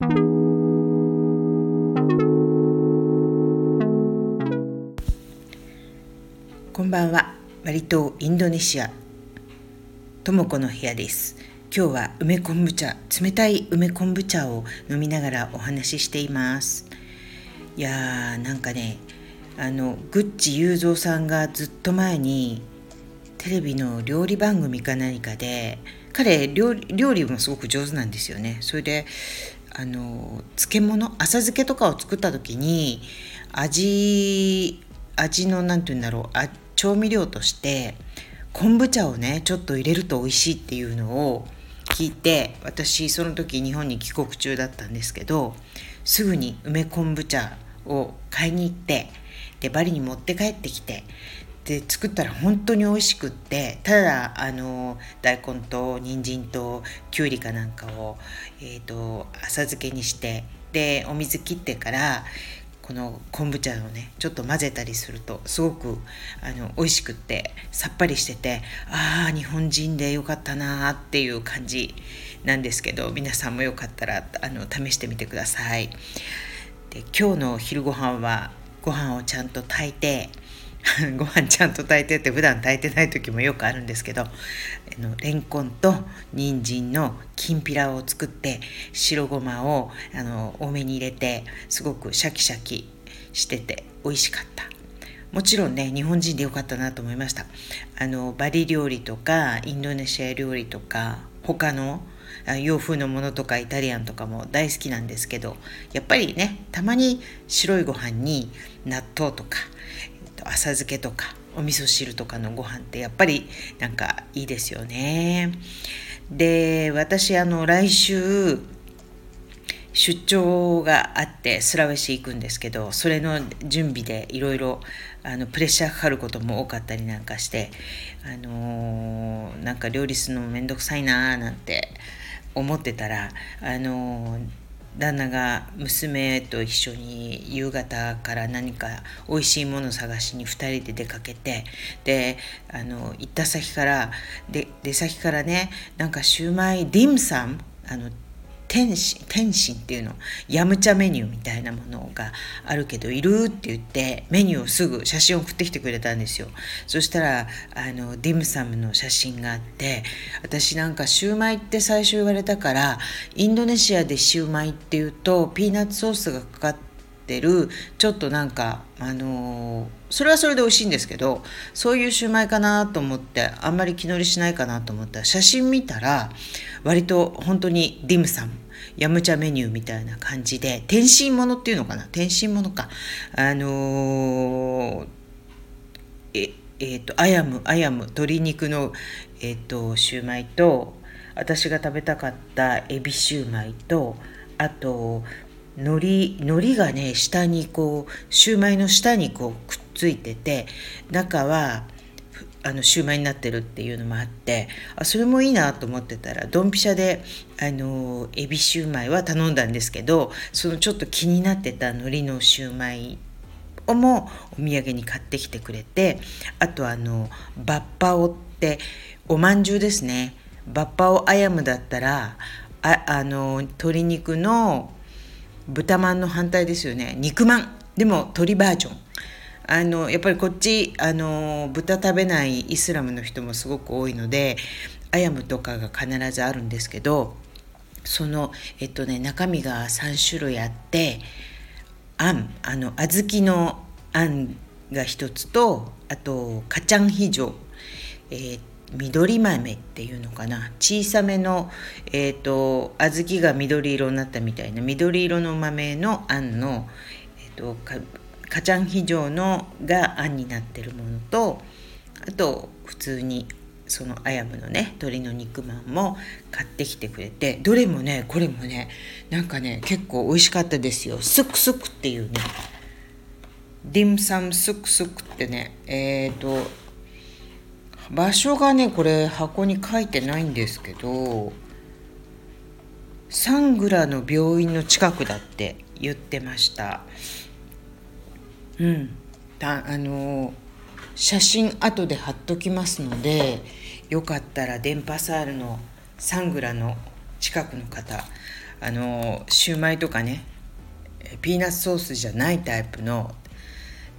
こんばんは。バリ島インドネシア。ともこの部屋です。今日は梅昆布茶冷たい梅昆布茶を飲みながらお話ししています。いやーなんかねあのグッチ雄三さんがずっと前にテレビの料理番組か何かで彼料理料理もすごく上手なんですよね。それであの漬物浅漬けとかを作った時に味味の何て言うんだろうあ調味料として昆布茶をねちょっと入れると美味しいっていうのを聞いて私その時日本に帰国中だったんですけどすぐに梅昆布茶を買いに行ってでバリに持って帰ってきてで作ったら本当に美味しくってただあの大根と人参ときゅうりかなんかを、えーと、浅漬けにしてでお水切ってからこの昆布茶をねちょっと混ぜたりするとすごくあの美味しくってさっぱりしててああ日本人でよかったなーっていう感じなんですけど皆さんもよかったらあの試してみてください。で今日の昼ご飯はご飯をちゃんと炊いて ご飯ちゃんと炊いてって普段炊いてない時もよくあるんですけどあのレンコンと人参のきんぴらを作って白ごまをあの多めに入れてすごくシャキシャキしてて美味しかった。もちろんね日本人でよかったなと思いました。あのバリ料理とかインドネシア料理とか他の洋風のものとかイタリアンとかも大好きなんですけどやっぱりねたまに白いご飯に納豆とか浅漬けとかお味噌汁とかのご飯ってやっぱりなんかいいですよね。で私あの来週出張があってスラウェシ行くんですけどそれの準備でいろいろプレッシャーかかることも多かったりなんかしてあのー、なんか料理するのもめんどくさいなーなんて思ってたらあのー旦那が娘と一緒に夕方から何か美味しいもの探しに2人で出かけてであの行った先からで出先からねなんかシューマイディムサムあの天津天津っていうのヤムチャメニューみたいなものがあるけどいるって言ってメニューをすぐ写真を送ってきてくれたんですよ。そしたらあのディムサムの写真があって私なんかシューマイって最初言われたからインドネシアでシューマイっていうとピーナッツソースがかかってってるちょっとなんかあのー、それはそれで美味しいんですけどそういうシューマイかなと思ってあんまり気乗りしないかなと思ったら写真見たら割と本当にディムサムヤムチャメニューみたいな感じで天津ものっていうのかな？天津ものか。あのー、ええーと、 ayam ayam 鶏肉の、えーとシューマイと私が食べたかったエビシューマイとあと海苔海苔がね下にこうシューマイの下にこうくっついてて中はあのシューマイになってるっていうのもあってあそれもいいなと思ってたらドンピシャであのエビシューマイは頼んだんですけどそのちょっと気になってた海苔のシューマイをもお土産に買ってきてくれてあとあのバッパオっておまんじゅうですね。バッパオアヤムだったらああの鶏肉の豚まんの反対ですよね。肉まん。でも鶏バージョン。あのやっぱりこっちあの豚食べないイスラムの人もすごく多いのでアヤムとかが必ずあるんですけどそのえっとね中身が3種類あってあんあの小豆のあんが一つとあとカチャンヒジョえー、緑豆っていうのかな？小さめの、えーと、小豆が緑色になったみたいな緑色の豆のあんの、えーと、かかちゃんひ状のがあんになってるものとあと普通にそのアヤムのね鶏の肉まんも買ってきてくれてどれもねこれもねなんかね結構美味しかったですよ。スクスクっていうね。ディムサムスクスクってねえっ、ー、と場所がねこれ箱に書いてないんですけどサングラの病院の近くだって言ってました。うん。たあの写真後で貼っときますのでよかったら電波サールのサングラの近くの方あのシューマイとかねピーナッツソースじゃないタイプの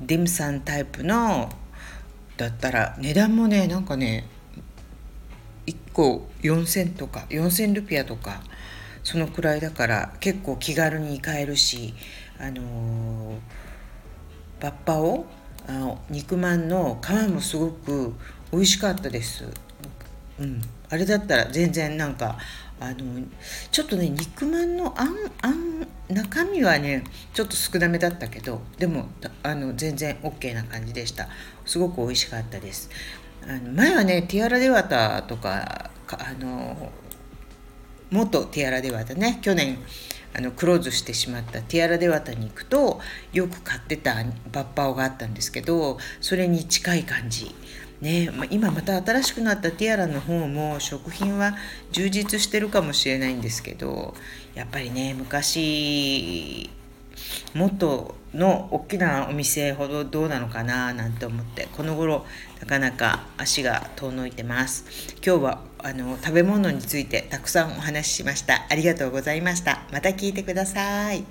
ディムサンタイプのだったら値段もねなんかね1個4,000とか4,000ルピアとかそのくらいだから結構気軽に買えるしあのー、バッパをあの肉まんの皮もすごく美味しかったです。うん、あれだったら全然なんかあのちょっとね肉まんのあんあん中身はねちょっと少なめだったけどでもあの全然 OK な感じでした。すごく美味しかったです。あの前はねティアラデワタとかあの元ティアラデワタね去年あのクローズしてしまったティアラデワタに行くとよく買ってたバッパオがあったんですけどそれに近い感じ。ね、今また新しくなったティアラの方も食品は充実してるかもしれないんですけどやっぱりね昔元の大きなお店ほどどうなのかななんて思ってこの頃なかなか足が遠のいてます。今日はあの食べ物についてたくさんお話ししました。ありがとうございました。また聞いてください。